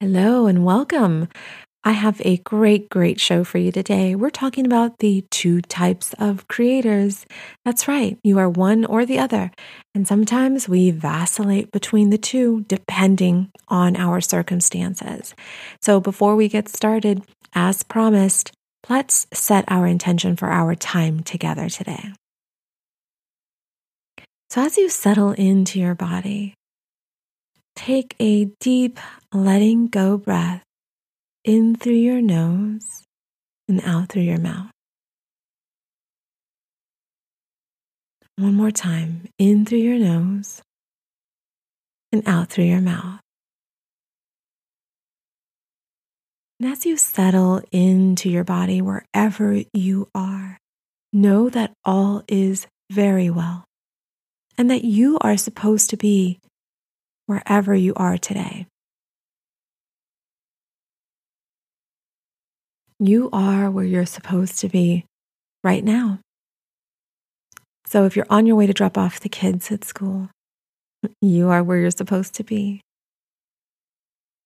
Hello and welcome. I have a great, great show for you today. We're talking about the two types of creators. That's right, you are one or the other. And sometimes we vacillate between the two depending on our circumstances. So before we get started, as promised, let's set our intention for our time together today. So as you settle into your body, Take a deep letting go breath in through your nose and out through your mouth. One more time, in through your nose and out through your mouth. And as you settle into your body wherever you are, know that all is very well and that you are supposed to be wherever you are today. You are where you're supposed to be right now. So if you're on your way to drop off the kids at school, you are where you're supposed to be.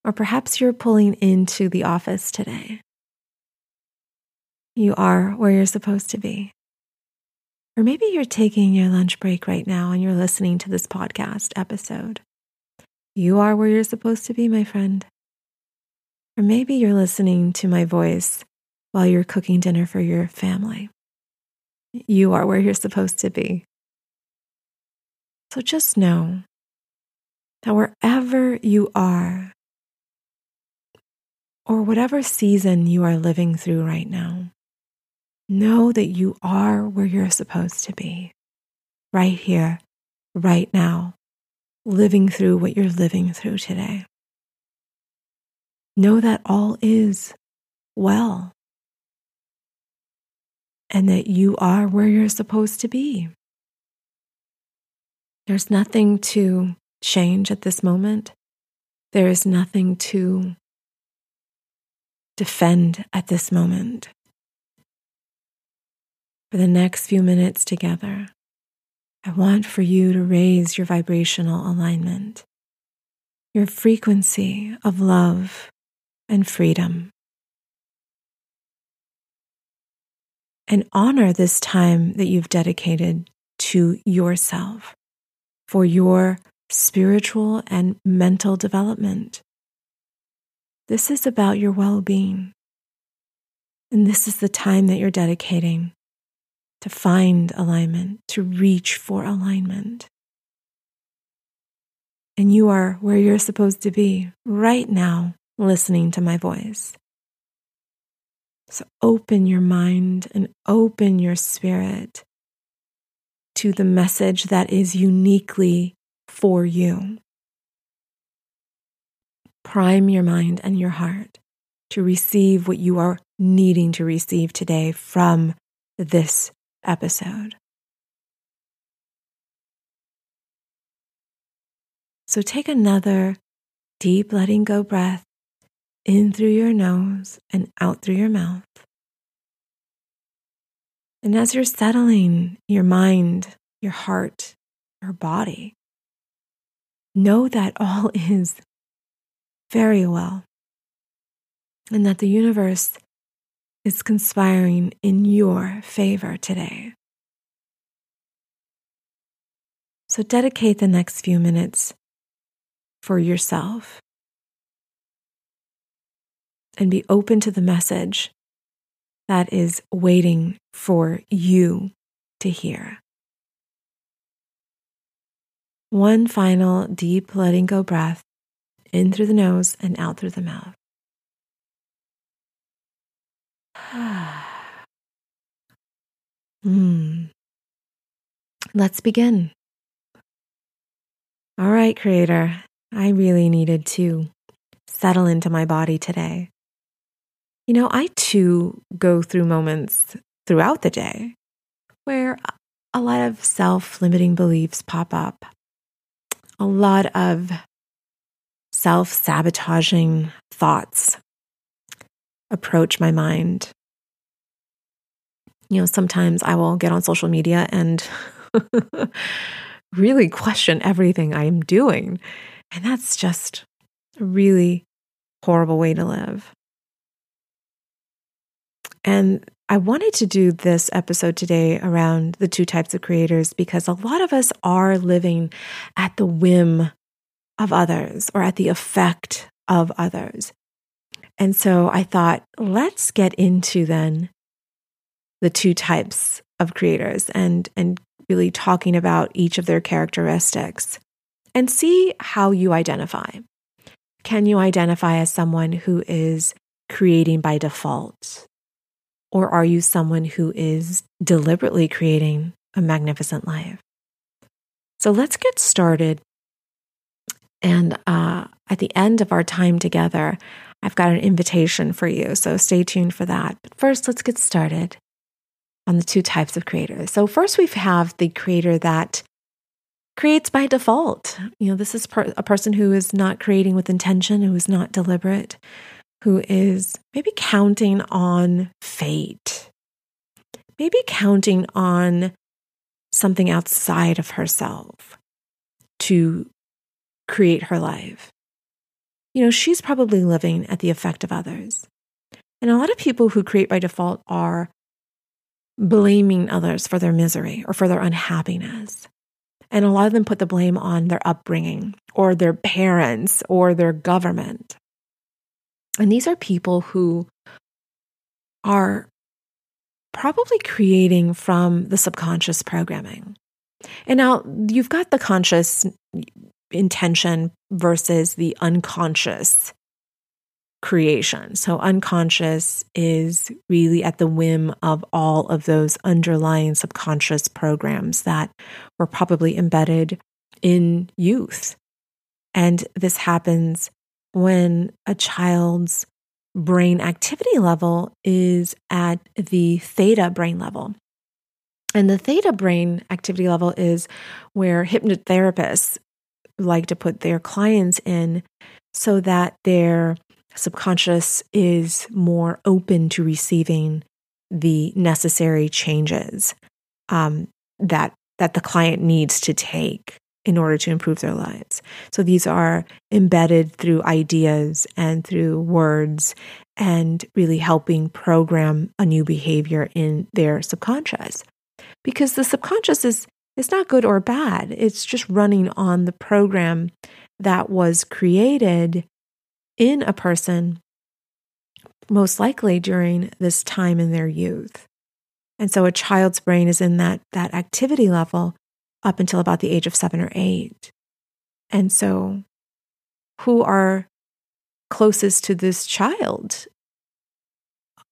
Or perhaps you're pulling into the office today. You are where you're supposed to be. Or maybe you're taking your lunch break right now and you're listening to this podcast episode. You are where you're supposed to be, my friend. Or maybe you're listening to my voice while you're cooking dinner for your family. You are where you're supposed to be. So just know that wherever you are, or whatever season you are living through right now, know that you are where you're supposed to be, right here, right now, living through what you're living through today. Know that all is well and that you are where you're supposed to be. There's nothing to change at this moment. There is nothing to defend at this moment. For the next few minutes together, I want for you to raise your vibrational alignment, your frequency of love and freedom. And honor this time that you've dedicated to yourself for your spiritual and mental development. This is about your well being. And this is the time that you're dedicating to find alignment, to reach for alignment. And you are where you're supposed to be right now, listening to my voice. So open your mind and open your spirit to the message that is uniquely for you. Prime your mind and your heart to receive what you are needing to receive today from this episode. So take another deep letting go breath in through your nose and out through your mouth. And as you're settling your mind, your heart, your body, know that all is very well and that the universe is conspiring in your favor today. So dedicate the next few minutes for yourself and be open to the message that is waiting for you to hear. One final deep letting go breath in through the nose and out through the mouth. Hmm. Let's begin. All right, Creator, I really needed to settle into my body today. You know, I too go through moments throughout the day where a lot of self limiting beliefs pop up, a lot of self sabotaging thoughts approach my mind. You know, sometimes I will get on social media and really question everything I am doing. And that's just a really horrible way to live. And I wanted to do this episode today around the two types of creators because a lot of us are living at the whim of others or at the effect of others. And so I thought, let's get into then the two types of creators and, and really talking about each of their characteristics and see how you identify. Can you identify as someone who is creating by default? Or are you someone who is deliberately creating a magnificent life? So let's get started. And uh, at the end of our time together, I've got an invitation for you. So stay tuned for that. But first, let's get started on the two types of creators. So, first, we have the creator that creates by default. You know, this is per- a person who is not creating with intention, who is not deliberate, who is maybe counting on fate, maybe counting on something outside of herself to create her life. You know, she's probably living at the effect of others. And a lot of people who create by default are blaming others for their misery or for their unhappiness. And a lot of them put the blame on their upbringing or their parents or their government. And these are people who are probably creating from the subconscious programming. And now you've got the conscious intention versus the unconscious creation. So, unconscious is really at the whim of all of those underlying subconscious programs that were probably embedded in youth. And this happens when a child's brain activity level is at the theta brain level. And the theta brain activity level is where hypnotherapists like to put their clients in so that their subconscious is more open to receiving the necessary changes um, that that the client needs to take in order to improve their lives. So these are embedded through ideas and through words and really helping program a new behavior in their subconscious. Because the subconscious is is not good or bad. It's just running on the program that was created in a person, most likely during this time in their youth. And so a child's brain is in that, that activity level up until about the age of seven or eight. And so, who are closest to this child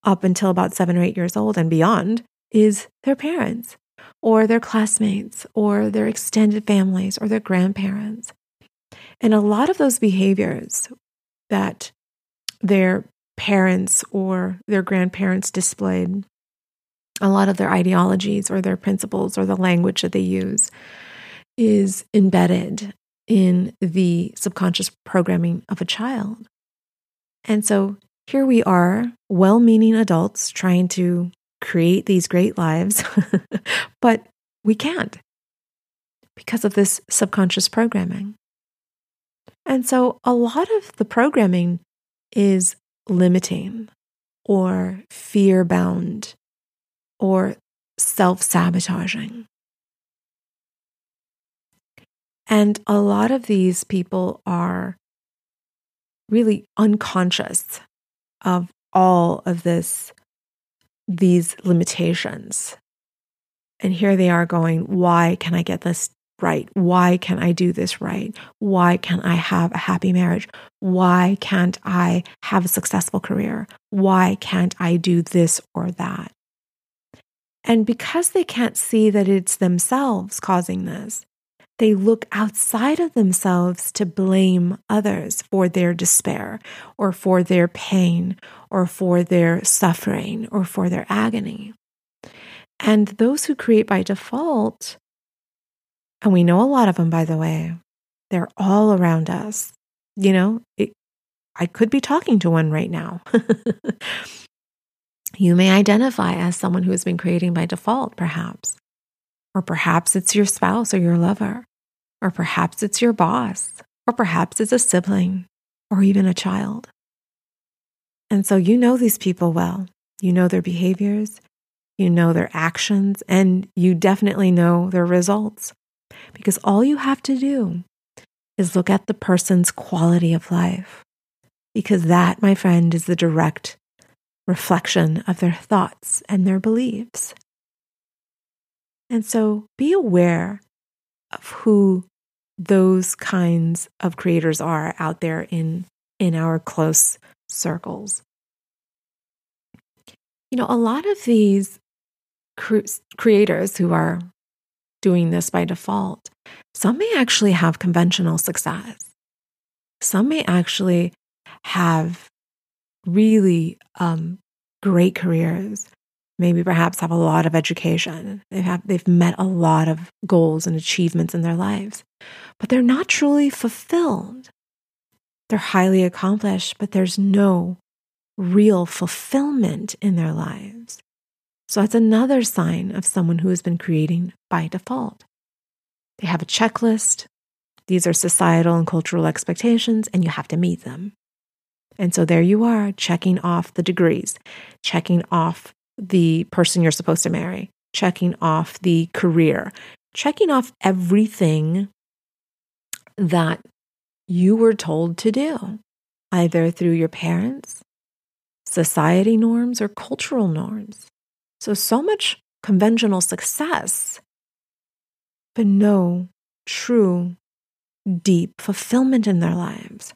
up until about seven or eight years old and beyond is their parents or their classmates or their extended families or their grandparents. And a lot of those behaviors that their parents or their grandparents displayed, a lot of their ideologies or their principles or the language that they use is embedded in the subconscious programming of a child. And so here we are, well meaning adults trying to create these great lives, but we can't because of this subconscious programming. And so a lot of the programming is limiting or fear bound or self sabotaging. And a lot of these people are really unconscious of all of this, these limitations. And here they are going, why can I get this right? Why can I do this right? Why can't I have a happy marriage? Why can't I have a successful career? Why can't I do this or that? And because they can't see that it's themselves causing this, they look outside of themselves to blame others for their despair or for their pain or for their suffering or for their agony. And those who create by default and we know a lot of them, by the way. They're all around us. You know, it, I could be talking to one right now. you may identify as someone who has been creating by default, perhaps. Or perhaps it's your spouse or your lover. Or perhaps it's your boss. Or perhaps it's a sibling or even a child. And so you know these people well. You know their behaviors, you know their actions, and you definitely know their results. Because all you have to do is look at the person's quality of life. Because that, my friend, is the direct reflection of their thoughts and their beliefs. And so be aware of who those kinds of creators are out there in, in our close circles. You know, a lot of these cre- creators who are doing this by default, some may actually have conventional success. Some may actually have really um, great careers, maybe perhaps have a lot of education. They have, they've met a lot of goals and achievements in their lives, but they're not truly fulfilled. They're highly accomplished, but there's no real fulfillment in their lives. So that's another sign of someone who has been creating by default. They have a checklist. These are societal and cultural expectations, and you have to meet them. And so there you are, checking off the degrees, checking off the person you're supposed to marry, checking off the career, checking off everything that you were told to do, either through your parents, society norms, or cultural norms. So, so much conventional success, but no true, deep fulfillment in their lives.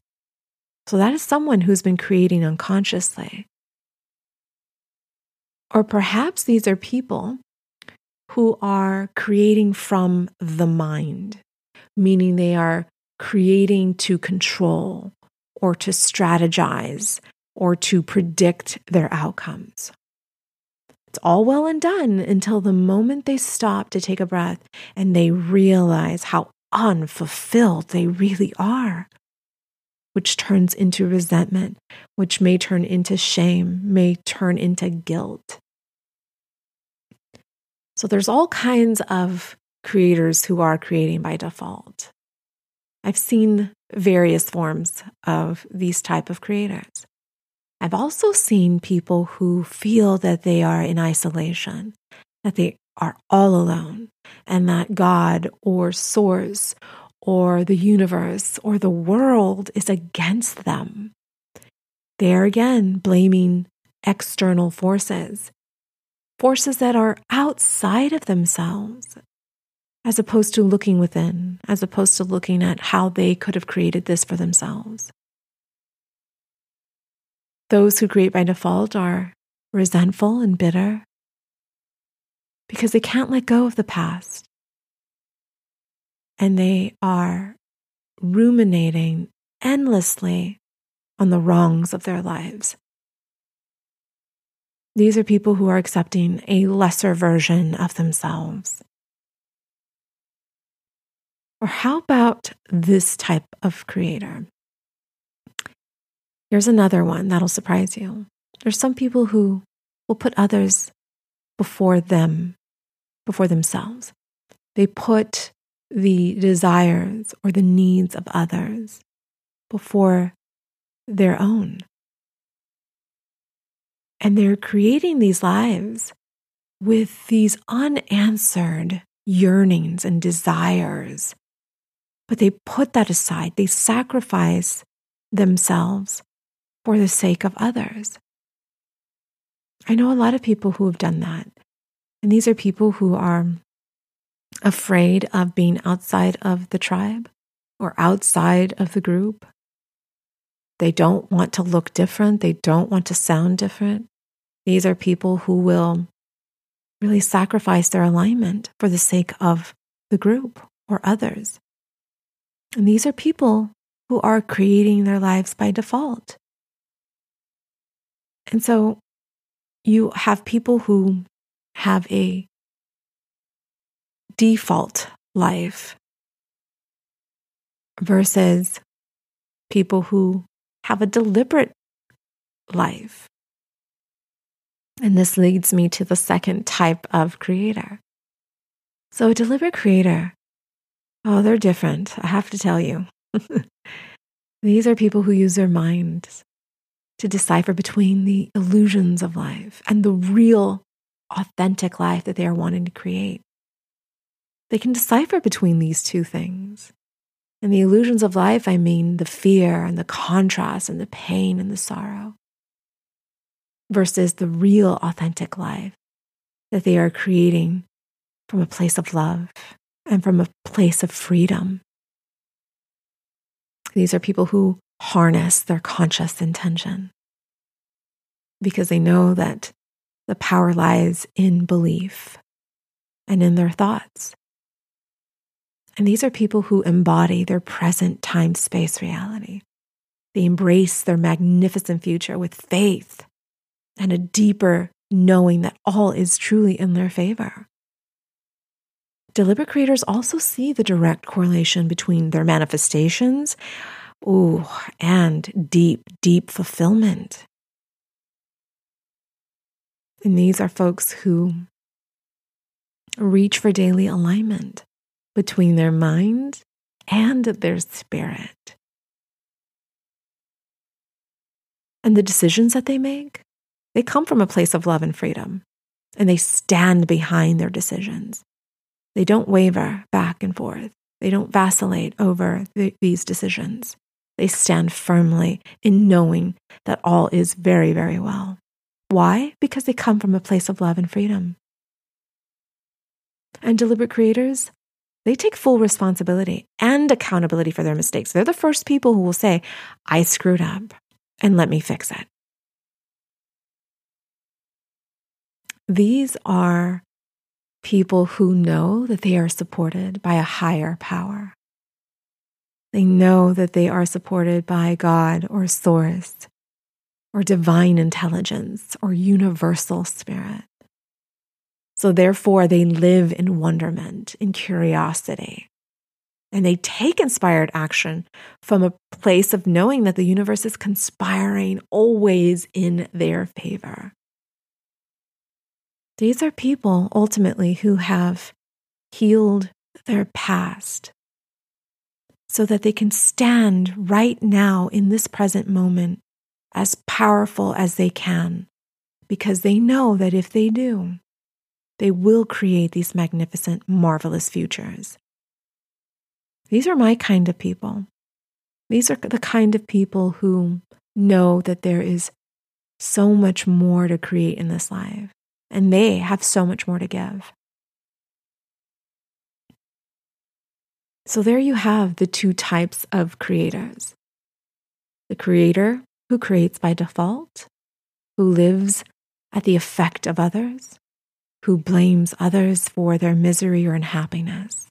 So, that is someone who's been creating unconsciously. Or perhaps these are people who are creating from the mind, meaning they are creating to control or to strategize or to predict their outcomes. It's all well and done until the moment they stop to take a breath and they realize how unfulfilled they really are, which turns into resentment, which may turn into shame, may turn into guilt. So there's all kinds of creators who are creating by default. I've seen various forms of these type of creators. I've also seen people who feel that they are in isolation, that they are all alone, and that God or source or the universe or the world is against them. They are again, blaming external forces, forces that are outside of themselves, as opposed to looking within, as opposed to looking at how they could have created this for themselves. Those who create by default are resentful and bitter because they can't let go of the past. And they are ruminating endlessly on the wrongs of their lives. These are people who are accepting a lesser version of themselves. Or how about this type of creator? Here's another one that'll surprise you. There's some people who will put others before them, before themselves. They put the desires or the needs of others before their own. And they're creating these lives with these unanswered yearnings and desires but they put that aside. They sacrifice themselves for the sake of others. I know a lot of people who have done that. And these are people who are afraid of being outside of the tribe or outside of the group. They don't want to look different. They don't want to sound different. These are people who will really sacrifice their alignment for the sake of the group or others. And these are people who are creating their lives by default. And so you have people who have a default life versus people who have a deliberate life. And this leads me to the second type of creator. So, a deliberate creator Oh, they're different. I have to tell you. These are people who use their minds. to decipher between the illusions of life and the real, authentic life that they are wanting to create. They can decipher between these two things. And the illusions of life, I mean the fear and the contrast and the pain and the sorrow, versus the real, authentic life that they are creating from a place of love and from a place of freedom. These are people who harness their conscious intention because they know that the power lies in belief and in their thoughts. And these are people who embody their present time space reality. They embrace their magnificent future with faith and a deeper knowing that all is truly in their favor. Deliberate creators also see the direct correlation between their manifestations ooh, and deep, deep fulfillment. And these are folks who reach for daily alignment between their mind and their spirit. And the decisions that they make, they come from a place of love and freedom, and they stand behind their decisions. They don't waver back and forth. They don't vacillate over th- these decisions. They stand firmly in knowing that all is very, very well. Why? Because they come from a place of love and freedom. And deliberate creators, they take full responsibility and accountability for their mistakes. They're the first people who will say, I screwed up and let me fix it. These are people who know that they are supported by a higher power. They know that they are supported by God or Source or divine intelligence or universal spirit. So, therefore, they live in wonderment, in curiosity, and they take inspired action from a place of knowing that the universe is conspiring always in their favor. These are people ultimately who have healed their past so that they can stand right now in this present moment as powerful as they can, because they know that if they do, they will create these magnificent, marvelous futures. These are my kind of people. These are the kind of people who know that there is so much more to create in this life, and they have so much more to give. So, there you have the two types of creators the creator who creates by default, who lives at the effect of others, who blames others for their misery or unhappiness.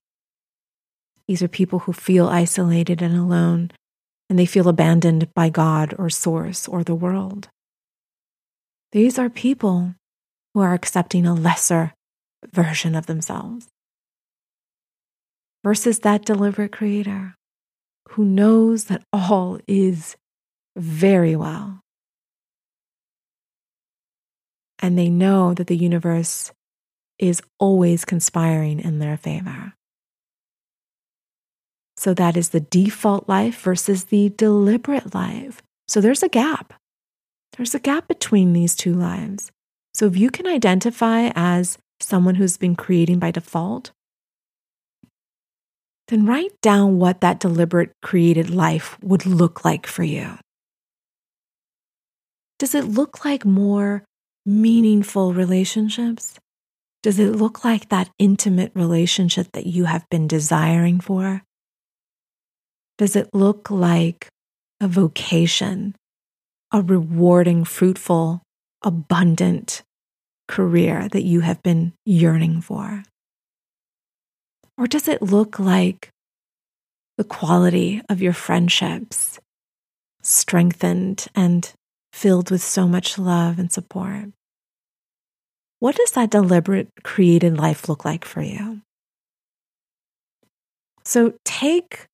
These are people who feel isolated and alone, and they feel abandoned by God or Source or the world. These are people who are accepting a lesser version of themselves versus that deliberate creator who knows that all is very well. And they know that the universe is always conspiring in their favor. So that is the default life versus the deliberate life. So there's a gap. There's a gap between these two lives. So if you can identify as someone who's been creating by default, then write down what that deliberate created life would look like for you. Does it look like more meaningful relationships? Does it look like that intimate relationship that you have been desiring for? Does it look like a vocation, a rewarding, fruitful, abundant career that you have been yearning for? Or does it look like the quality of your friendships strengthened and filled with so much love and support? What does that deliberate, created life look like for you? So take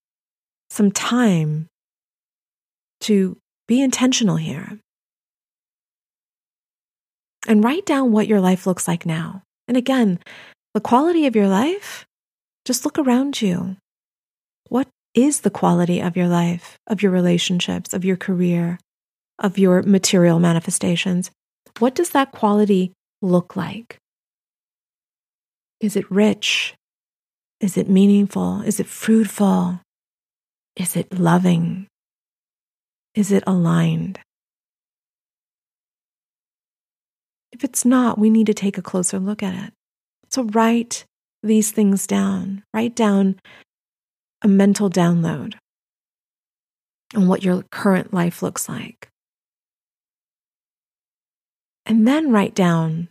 some time to be intentional here and write down what your life looks like now. And again, the quality of your life just look around you. What is the quality of your life, of your relationships, of your career, of your material manifestations, what does that quality look like? Is it rich? Is it meaningful? Is it fruitful? Is it loving? Is it aligned? If it's not, we need to take a closer look at it. So write these things down. Write down a mental download on what your current life looks like. And then write down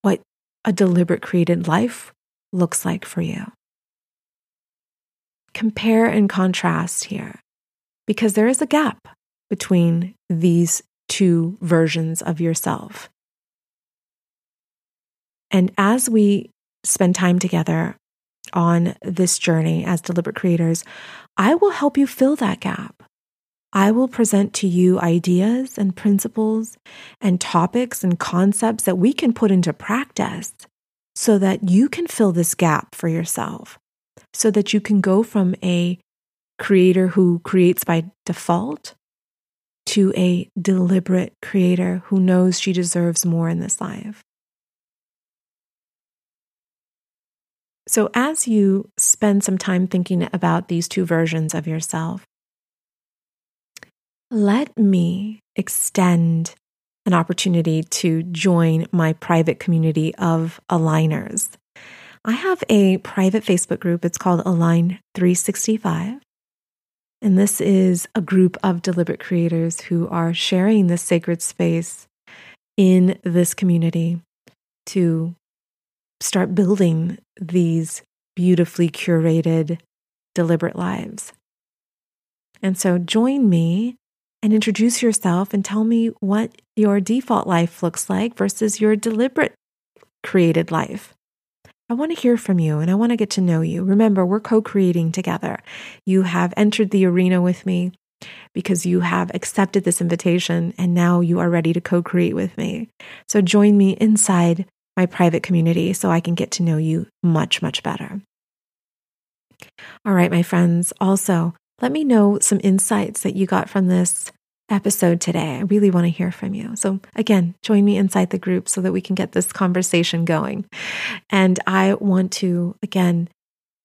what a deliberate created life looks like for you. Compare and contrast here because there is a gap between these two versions of yourself. And as we spend time together on this journey as deliberate creators, I will help you fill that gap. I will present to you ideas and principles and topics and concepts that we can put into practice so that you can fill this gap for yourself, so that you can go from a creator who creates by default to a deliberate creator who knows she deserves more in this life. So, as you spend some time thinking about these two versions of yourself, let me extend an opportunity to join my private community of aligners. I have a private Facebook group. It's called Align 365. And this is a group of deliberate creators who are sharing this sacred space in this community to start building these beautifully curated, deliberate lives. And so join me and introduce yourself and tell me what your default life looks like versus your deliberate created life. I want to hear from you and I want to get to know you. Remember, we're co creating together. You have entered the arena with me because you have accepted this invitation and now you are ready to co create with me. So join me inside my private community so I can get to know you much, much better. All right, my friends. Also, let me know some insights that you got from this episode today. I really want to hear from you. So, again, join me inside the group so that we can get this conversation going. And I want to, again,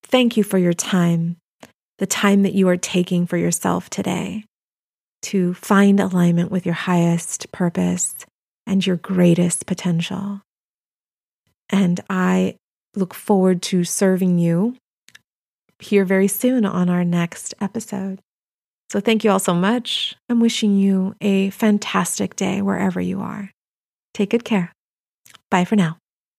thank you for your time, the time that you are taking for yourself today to find alignment with your highest purpose and your greatest potential. And I look forward to serving you here very soon on our next episode. So, thank you all so much. I'm wishing you a fantastic day wherever you are. Take good care. Bye for now.